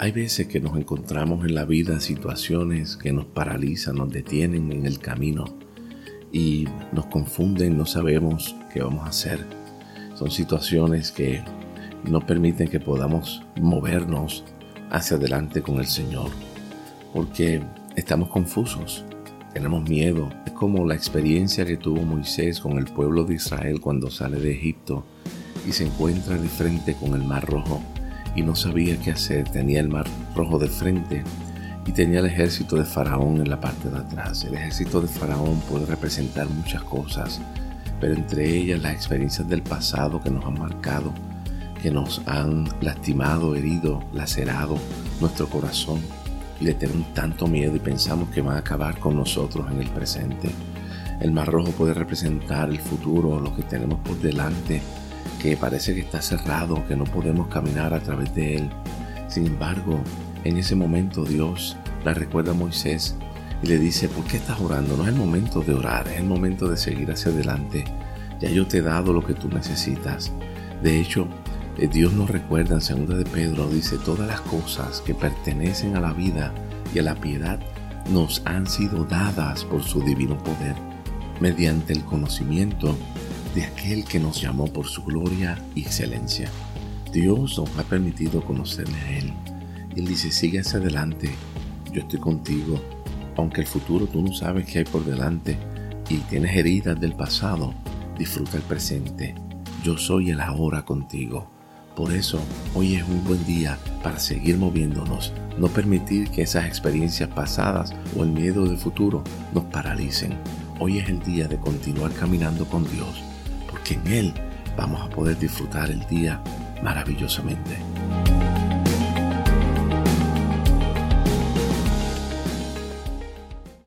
Hay veces que nos encontramos en la vida situaciones que nos paralizan, nos detienen en el camino y nos confunden, no sabemos qué vamos a hacer. Son situaciones que no permiten que podamos movernos hacia adelante con el Señor, porque estamos confusos, tenemos miedo. Es como la experiencia que tuvo Moisés con el pueblo de Israel cuando sale de Egipto y se encuentra de frente con el Mar Rojo y no sabía qué hacer. Tenía el Mar Rojo de frente y tenía el ejército de Faraón en la parte de atrás. El ejército de Faraón puede representar muchas cosas, pero entre ellas las experiencias del pasado que nos han marcado, que nos han lastimado, herido, lacerado nuestro corazón y le tenemos tanto miedo y pensamos que van a acabar con nosotros en el presente. El mar rojo puede representar el futuro, lo que tenemos por delante, que parece que está cerrado, que no podemos caminar a través de él. Sin embargo, en ese momento Dios la recuerda a Moisés y le dice, ¿por qué estás orando? No es el momento de orar, es el momento de seguir hacia adelante. Ya yo te he dado lo que tú necesitas. De hecho, eh, Dios nos recuerda en segunda de Pedro, dice, todas las cosas que pertenecen a la vida y a la piedad nos han sido dadas por su divino poder, mediante el conocimiento de aquel que nos llamó por su gloria y excelencia. Dios nos ha permitido conocerle a Él. Él dice, sigue hacia adelante, yo estoy contigo, aunque el futuro tú no sabes qué hay por delante y tienes heridas del pasado, disfruta el presente. Yo soy el ahora contigo. Por eso, hoy es un buen día para seguir moviéndonos, no permitir que esas experiencias pasadas o el miedo del futuro nos paralicen. Hoy es el día de continuar caminando con Dios, porque en Él vamos a poder disfrutar el día maravillosamente.